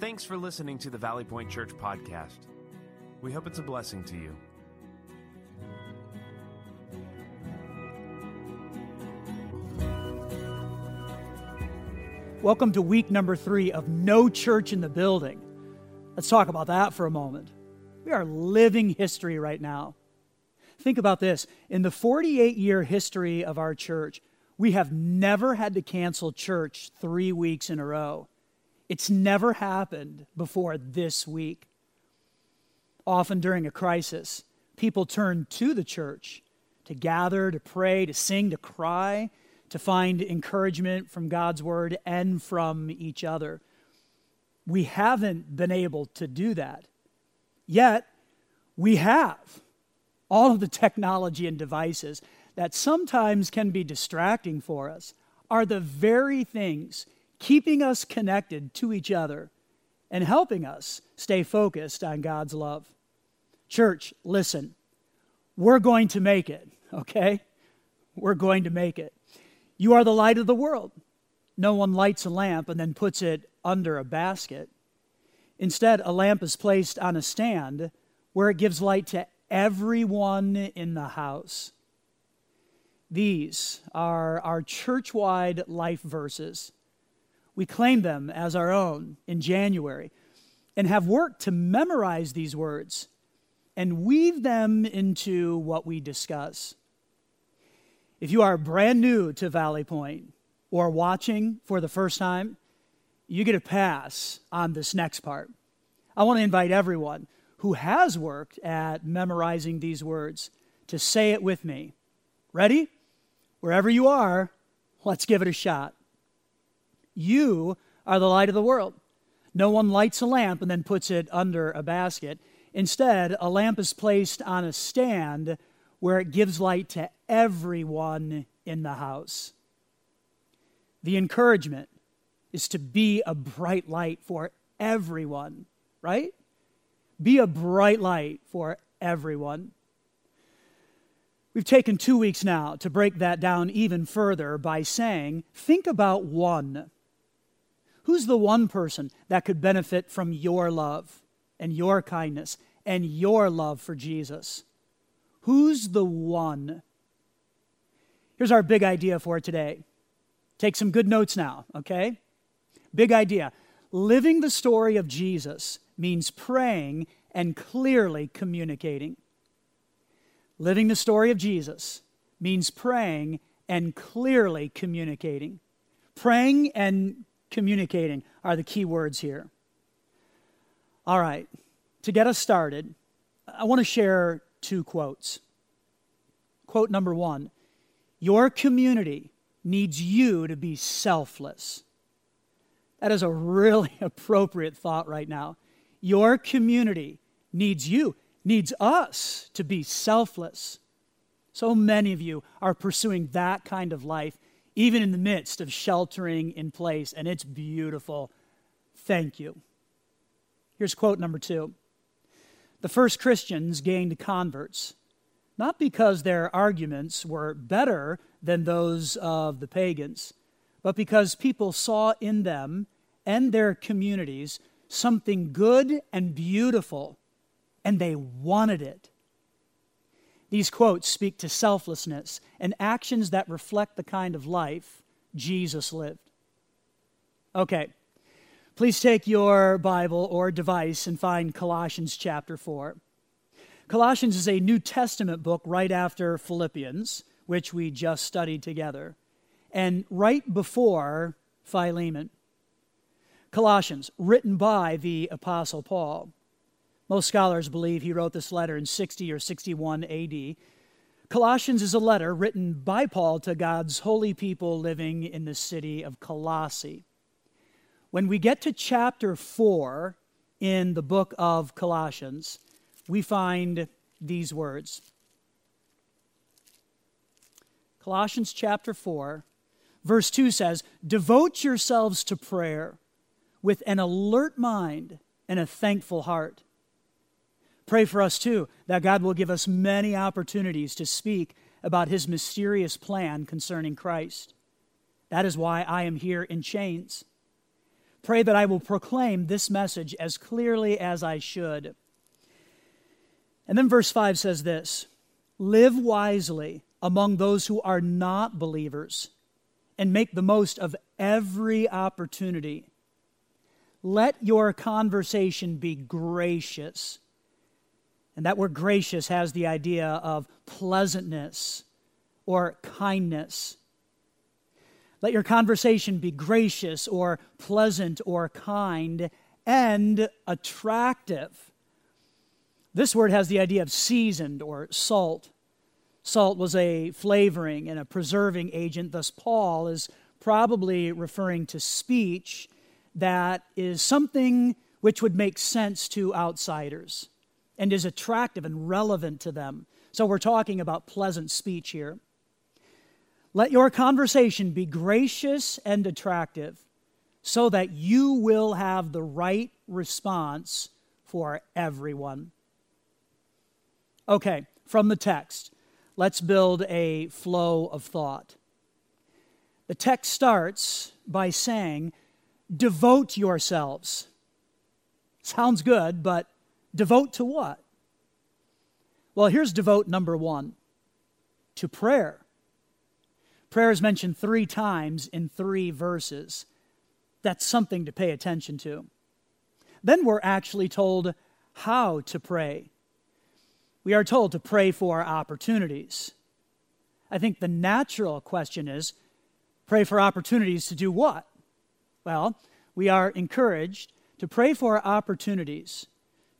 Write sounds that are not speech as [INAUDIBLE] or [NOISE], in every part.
Thanks for listening to the Valley Point Church podcast. We hope it's a blessing to you. Welcome to week number three of No Church in the Building. Let's talk about that for a moment. We are living history right now. Think about this. In the 48 year history of our church, we have never had to cancel church three weeks in a row. It's never happened before this week. Often during a crisis, people turn to the church to gather, to pray, to sing, to cry, to find encouragement from God's word and from each other. We haven't been able to do that. Yet, we have all of the technology and devices that sometimes can be distracting for us are the very things keeping us connected to each other and helping us stay focused on God's love. Church, listen, we're going to make it, okay? We're going to make it. You are the light of the world. No one lights a lamp and then puts it under a basket. Instead, a lamp is placed on a stand where it gives light to everyone in the house. These are our church wide life verses. We claim them as our own in January and have worked to memorize these words and weave them into what we discuss. If you are brand new to Valley Point or watching for the first time, you get a pass on this next part. I want to invite everyone who has worked at memorizing these words to say it with me. Ready? Wherever you are, let's give it a shot. You are the light of the world. No one lights a lamp and then puts it under a basket. Instead, a lamp is placed on a stand where it gives light to everyone in the house. The encouragement is to be a bright light for everyone, right? Be a bright light for everyone. We've taken two weeks now to break that down even further by saying, think about one. Who's the one person that could benefit from your love and your kindness and your love for Jesus? Who's the one? Here's our big idea for today. Take some good notes now, okay? Big idea. Living the story of Jesus means praying and clearly communicating. Living the story of Jesus means praying and clearly communicating. Praying and communicating are the key words here. All right, to get us started, I want to share two quotes. Quote number one Your community needs you to be selfless. That is a really [LAUGHS] appropriate thought right now. Your community needs you, needs us to be selfless. So many of you are pursuing that kind of life, even in the midst of sheltering in place, and it's beautiful. Thank you. Here's quote number two The first Christians gained converts, not because their arguments were better than those of the pagans, but because people saw in them and their communities something good and beautiful, and they wanted it. These quotes speak to selflessness and actions that reflect the kind of life Jesus lived. Okay, please take your Bible or device and find Colossians chapter 4. Colossians is a New Testament book right after Philippians, which we just studied together, and right before Philemon. Colossians, written by the Apostle Paul. Most scholars believe he wrote this letter in 60 or 61 AD. Colossians is a letter written by Paul to God's holy people living in the city of Colossae. When we get to chapter 4 in the book of Colossians, we find these words Colossians chapter 4, verse 2 says, Devote yourselves to prayer with an alert mind and a thankful heart. Pray for us too that God will give us many opportunities to speak about his mysterious plan concerning Christ. That is why I am here in chains. Pray that I will proclaim this message as clearly as I should. And then verse 5 says this Live wisely among those who are not believers and make the most of every opportunity. Let your conversation be gracious. And that word gracious has the idea of pleasantness or kindness. Let your conversation be gracious or pleasant or kind and attractive. This word has the idea of seasoned or salt. Salt was a flavoring and a preserving agent, thus, Paul is probably referring to speech that is something which would make sense to outsiders and is attractive and relevant to them. So, we're talking about pleasant speech here. Let your conversation be gracious and attractive so that you will have the right response for everyone. Okay, from the text let's build a flow of thought. The text starts by saying, Devote yourselves. Sounds good, but devote to what? Well, here's devote number one to prayer. Prayer is mentioned three times in three verses. That's something to pay attention to. Then we're actually told how to pray we are told to pray for our opportunities. I think the natural question is pray for opportunities to do what? Well, we are encouraged to pray for opportunities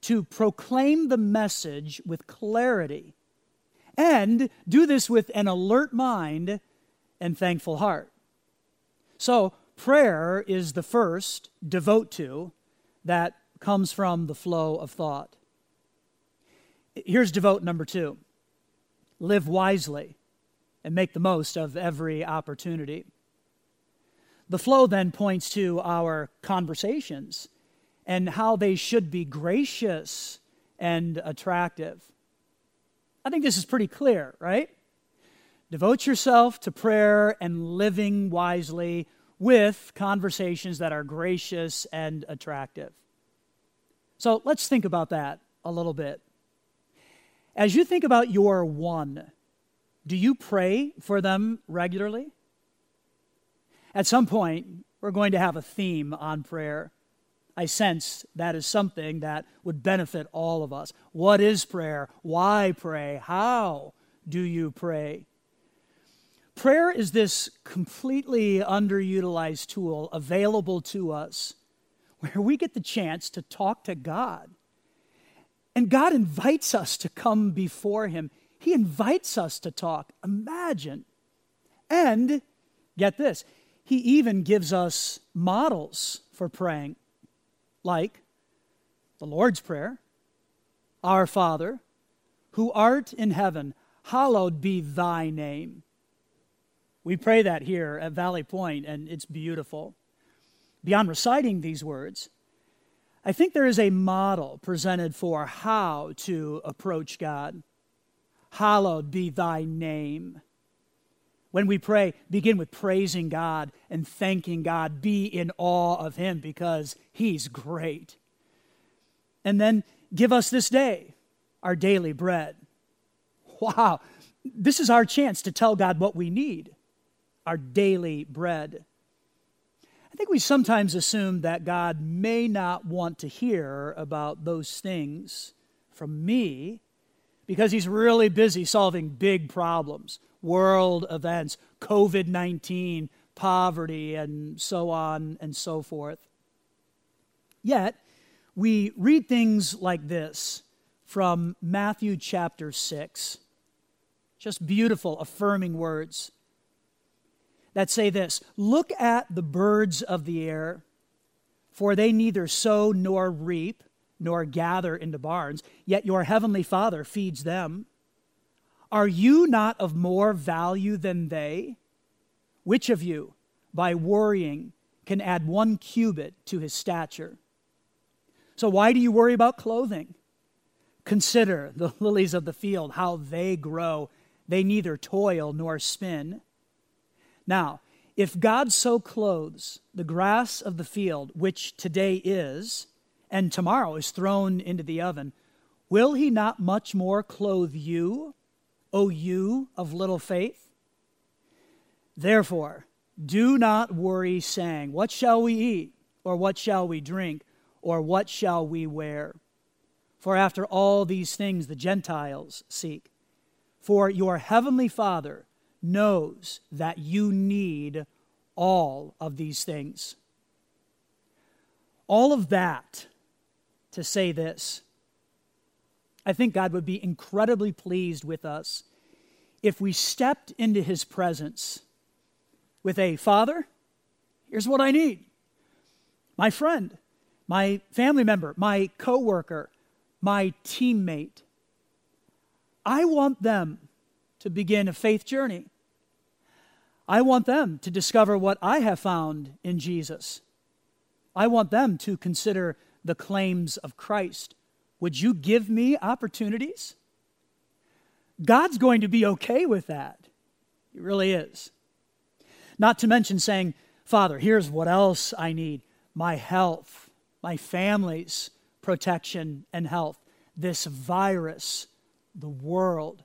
to proclaim the message with clarity and do this with an alert mind and thankful heart. So, prayer is the first devote to that comes from the flow of thought. Here's devote number two live wisely and make the most of every opportunity. The flow then points to our conversations and how they should be gracious and attractive. I think this is pretty clear, right? Devote yourself to prayer and living wisely with conversations that are gracious and attractive. So let's think about that a little bit. As you think about your one, do you pray for them regularly? At some point, we're going to have a theme on prayer. I sense that is something that would benefit all of us. What is prayer? Why pray? How do you pray? Prayer is this completely underutilized tool available to us where we get the chance to talk to God and God invites us to come before Him. He invites us to talk. Imagine. And get this, He even gives us models for praying, like the Lord's Prayer Our Father, who art in heaven, hallowed be thy name. We pray that here at Valley Point, and it's beautiful. Beyond reciting these words, I think there is a model presented for how to approach God. Hallowed be thy name. When we pray, begin with praising God and thanking God. Be in awe of Him because He's great. And then give us this day our daily bread. Wow, this is our chance to tell God what we need our daily bread. I think we sometimes assume that God may not want to hear about those things from me because he's really busy solving big problems, world events, COVID 19, poverty, and so on and so forth. Yet, we read things like this from Matthew chapter 6. Just beautiful, affirming words that say this Look at the birds of the air, for they neither sow nor reap nor gather into barns, yet your heavenly Father feeds them. Are you not of more value than they? Which of you, by worrying, can add one cubit to his stature? So, why do you worry about clothing? Consider the [LAUGHS] lilies of the field, how they grow. They neither toil nor spin. Now, If God so clothes the grass of the field, which today is, and tomorrow is thrown into the oven, will he not much more clothe you, O you of little faith? Therefore, do not worry, saying, What shall we eat? Or what shall we drink? Or what shall we wear? For after all these things the Gentiles seek. For your heavenly Father knows that you need all of these things. All of that to say this. I think God would be incredibly pleased with us if we stepped into his presence with a father, here's what I need. My friend, my family member, my coworker, my teammate. I want them to begin a faith journey. I want them to discover what I have found in Jesus. I want them to consider the claims of Christ. Would you give me opportunities? God's going to be okay with that. He really is. Not to mention saying, Father, here's what else I need my health, my family's protection and health, this virus, the world.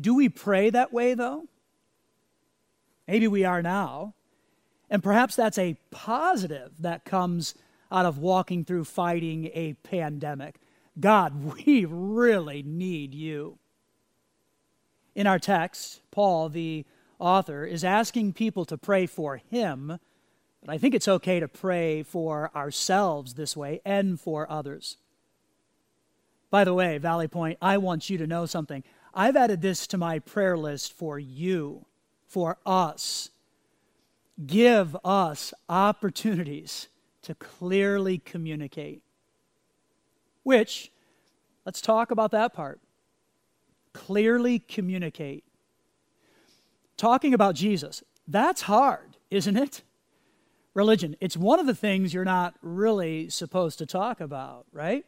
Do we pray that way, though? Maybe we are now. And perhaps that's a positive that comes out of walking through fighting a pandemic. God, [LAUGHS] we really need you. In our text, Paul, the author, is asking people to pray for him, but I think it's okay to pray for ourselves this way and for others. By the way, Valley Point, I want you to know something. I've added this to my prayer list for you for us. Give us opportunities to clearly communicate. Which, let's talk about that part. Clearly communicate. Talking about Jesus, that's hard, isn't it? Religion, it's one of the things you're not really supposed to talk about, right?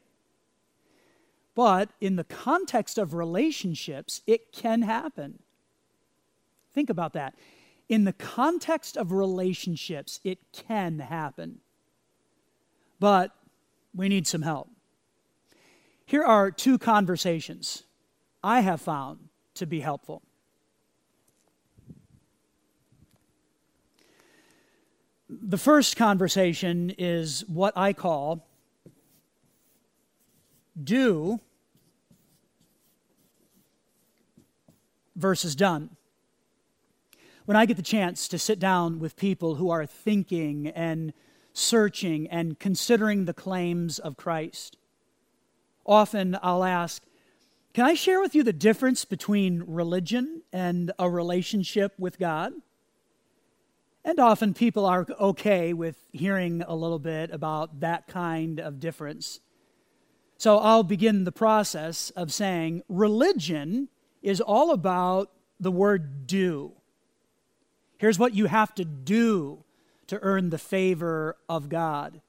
But in the context of relationships, it can happen. Think about that. In the context of relationships, it can happen. But we need some help. Here are two conversations I have found to be helpful. The first conversation is what I call do versus done when I get the chance to sit down with people who are thinking and searching and considering the claims of Christ, often I'll ask, Can I share with you the difference between religion and a relationship with God? And often people are okay with hearing a little bit about that kind of difference. So I'll begin the process of saying religion is all about the word do. Here's what you have to do to earn the favor of God.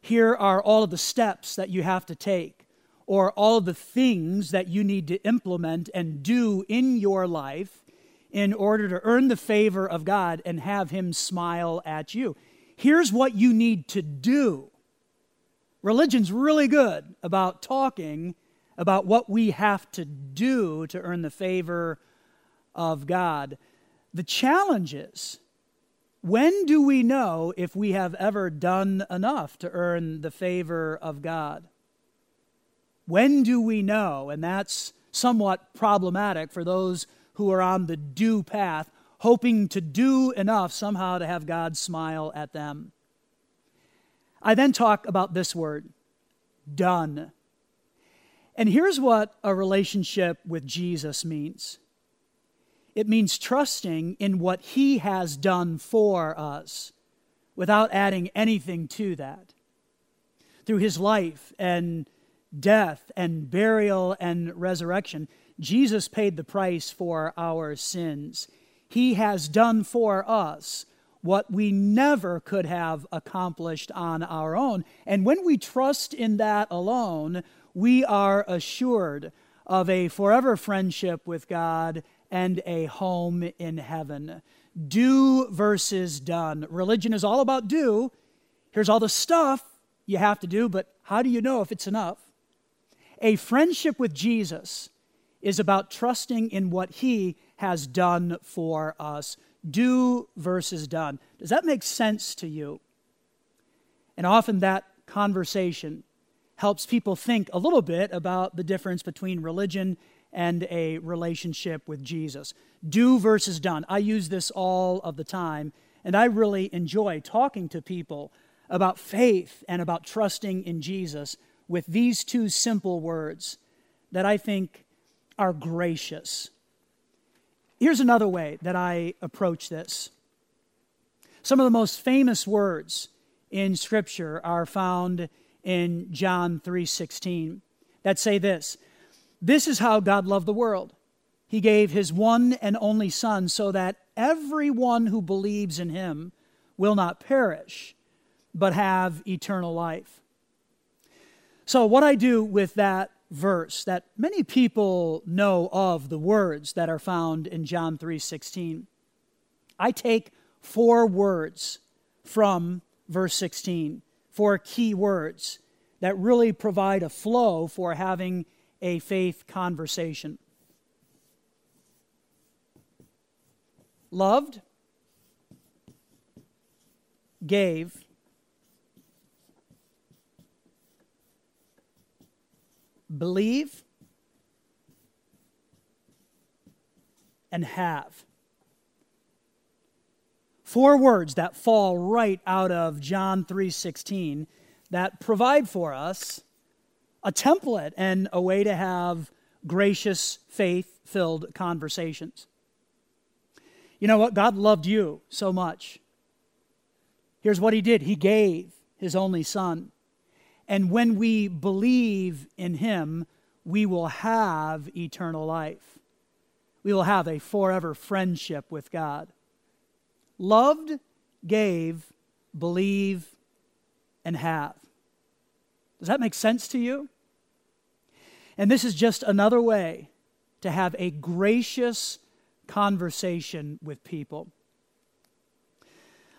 Here are all of the steps that you have to take, or all of the things that you need to implement and do in your life in order to earn the favor of God and have Him smile at you. Here's what you need to do. Religion's really good about talking about what we have to do to earn the favor of God. The challenge is when do we know if we have ever done enough to earn the favor of God? When do we know? And that's somewhat problematic for those who are on the do path, hoping to do enough somehow to have God smile at them. I then talk about this word, done. And here's what a relationship with Jesus means it means trusting in what He has done for us without adding anything to that. Through His life and death and burial and resurrection, Jesus paid the price for our sins. He has done for us what we never could have accomplished on our own. And when we trust in that alone, we are assured of a forever friendship with God and a home in heaven. do versus done. Religion is all about do. Here's all the stuff you have to do, but how do you know if it's enough? A friendship with Jesus is about trusting in what he has done for us. Do versus done. Does that make sense to you? And often that conversation helps people think a little bit about the difference between religion and a relationship with Jesus. Do versus done. I use this all of the time, and I really enjoy talking to people about faith and about trusting in Jesus with these two simple words that I think are gracious. Here's another way that I approach this. Some of the most famous words in scripture are found in John 3:16 that say this This is how God loved the world. He gave his one and only son so that everyone who believes in him will not perish but have eternal life. So what I do with that verse that many people know of the words that are found in John 3:16 I take four words from verse 16 four key words that really provide a flow for having a faith conversation. Loved, gave, believe, and have. Four words that fall right out of John 3:16 that provide for us a template and a way to have gracious, faith-filled conversations. You know what? God loved you so much. Here's what he did. He gave his only son. And when we believe in him, we will have eternal life. We will have a forever friendship with God loved, gave, believe, and have. Does that make sense to you? And this is just another way to have a gracious conversation with people.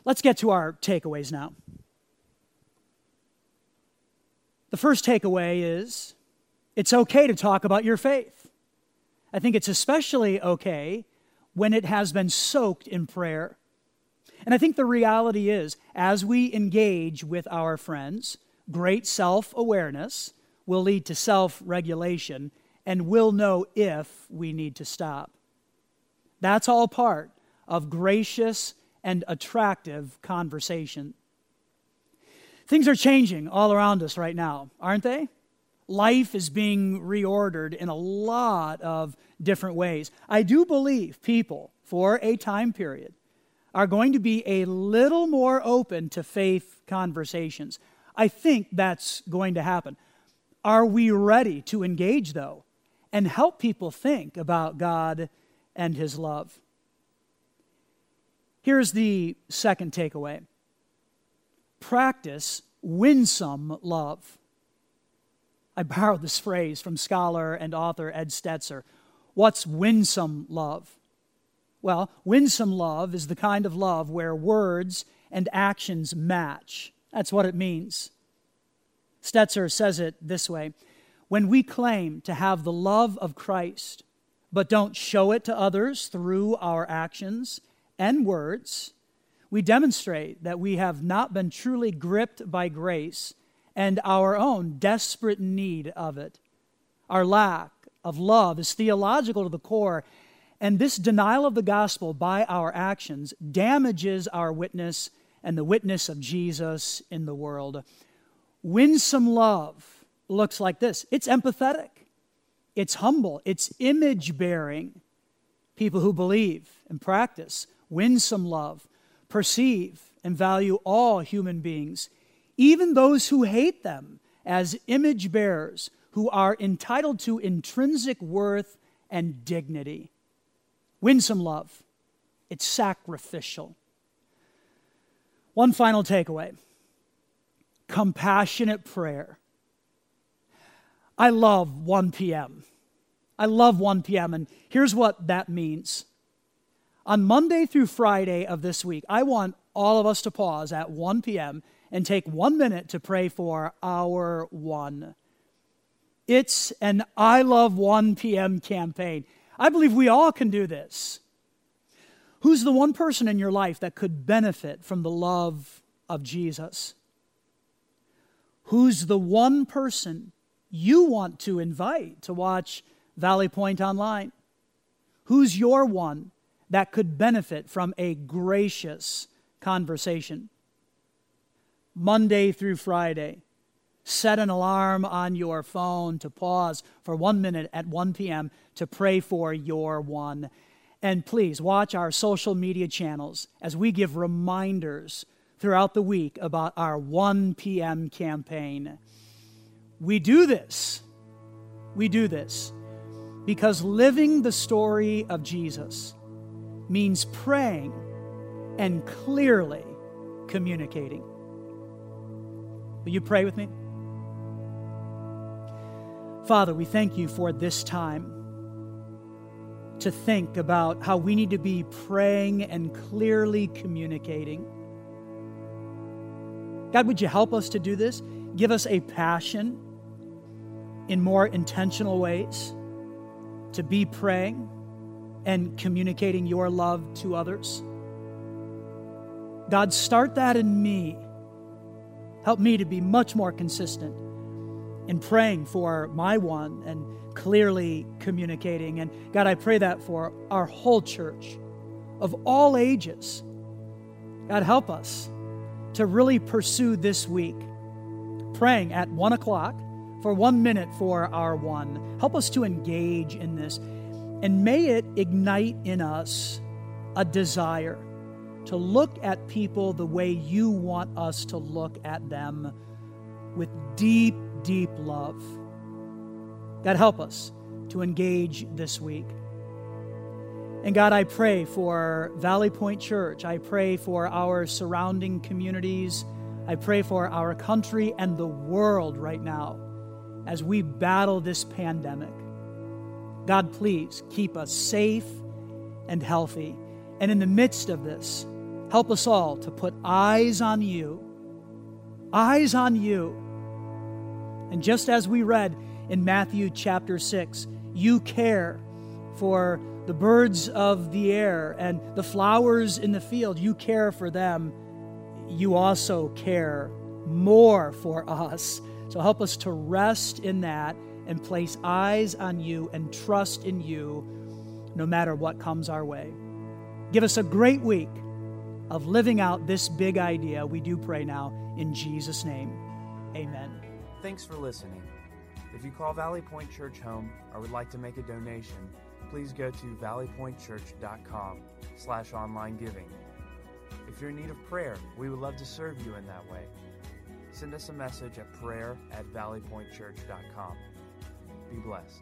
Let's get to our takeaways now. The first takeaway is it's okay to talk about your faith. I think it's especially okay when it has been soaked in prayer. And I think the reality is, as we engage with our friends, great self awareness will lead to self regulation and we'll know if we need to stop. That's all part of gracious and attractive conversation. Things are changing all around us right now, aren't they? Life is being reordered in a lot of different ways. I do believe people, for a time period, are going to be a little more open to faith conversations. I think that's going to happen. Are we ready to engage, though, and help people think about God and His love? Here's the second takeaway practice winsome love. I borrowed this phrase from scholar and author Ed Stetzer. What's winsome love? Well, winsome love is the kind of love where words and actions match. That's what it means. Stetzer says it this way When we claim to have the love of Christ, but don't show it to others through our actions and words, we demonstrate that we have not been truly gripped by grace and our own desperate need of it. Our lack of love is theological to the core and this denial of the gospel by our actions damages our witness and the witness of Jesus in the world. Winsome love looks like this it's empathetic, it's humble, it's image bearing. People who believe and practice winsome love perceive and value all human beings, even those who hate them, as image bearers who are entitled to intrinsic worth and dignity. Winsome love, it's sacrificial. One final takeaway compassionate prayer. I love 1 p.m. I love 1 p.m., and here's what that means On Monday through Friday of this week, I want all of us to pause at 1 p.m. and take one minute to pray for our one. It's an I Love 1 p.m. campaign. I believe we all can do this. Who's the one person in your life that could benefit from the love of Jesus? Who's the one person you want to invite to watch Valley Point Online? Who's your one that could benefit from a gracious conversation? Monday through Friday, set an alarm on your phone to pause for one minute at 1 p.m. to pray for your one. And please watch our social media channels as we give reminders throughout the week about our 1 p.m. campaign. We do this. We do this because living the story of Jesus means praying and clearly communicating. Will you pray with me? Father, we thank you for this time to think about how we need to be praying and clearly communicating. God, would you help us to do this? Give us a passion in more intentional ways to be praying and communicating your love to others. God, start that in me. Help me to be much more consistent in praying for my one and clearly communicating. And God, I pray that for our whole church of all ages. God, help us to really pursue this week praying at one o'clock for one minute for our one. Help us to engage in this. And may it ignite in us a desire to look at people the way you want us to look at them with deep, deep love. God, help us to engage this week. And God, I pray for Valley Point Church. I pray for our surrounding communities. I pray for our country and the world right now as we battle this pandemic. God, please keep us safe and healthy. And in the midst of this, help us all to put eyes on you. Eyes on you. And just as we read in Matthew chapter 6, you care for the birds of the air and the flowers in the field. You care for them. You also care more for us so help us to rest in that and place eyes on you and trust in you no matter what comes our way. Give us a great week of living out this big idea. We do pray now in Jesus' name. Amen. Thanks for listening. If you call Valley Point Church home or would like to make a donation, please go to valleypointchurch.com slash online giving. If you're in need of prayer, we would love to serve you in that way send us a message at prayer at valleypointchurch.com. Be blessed.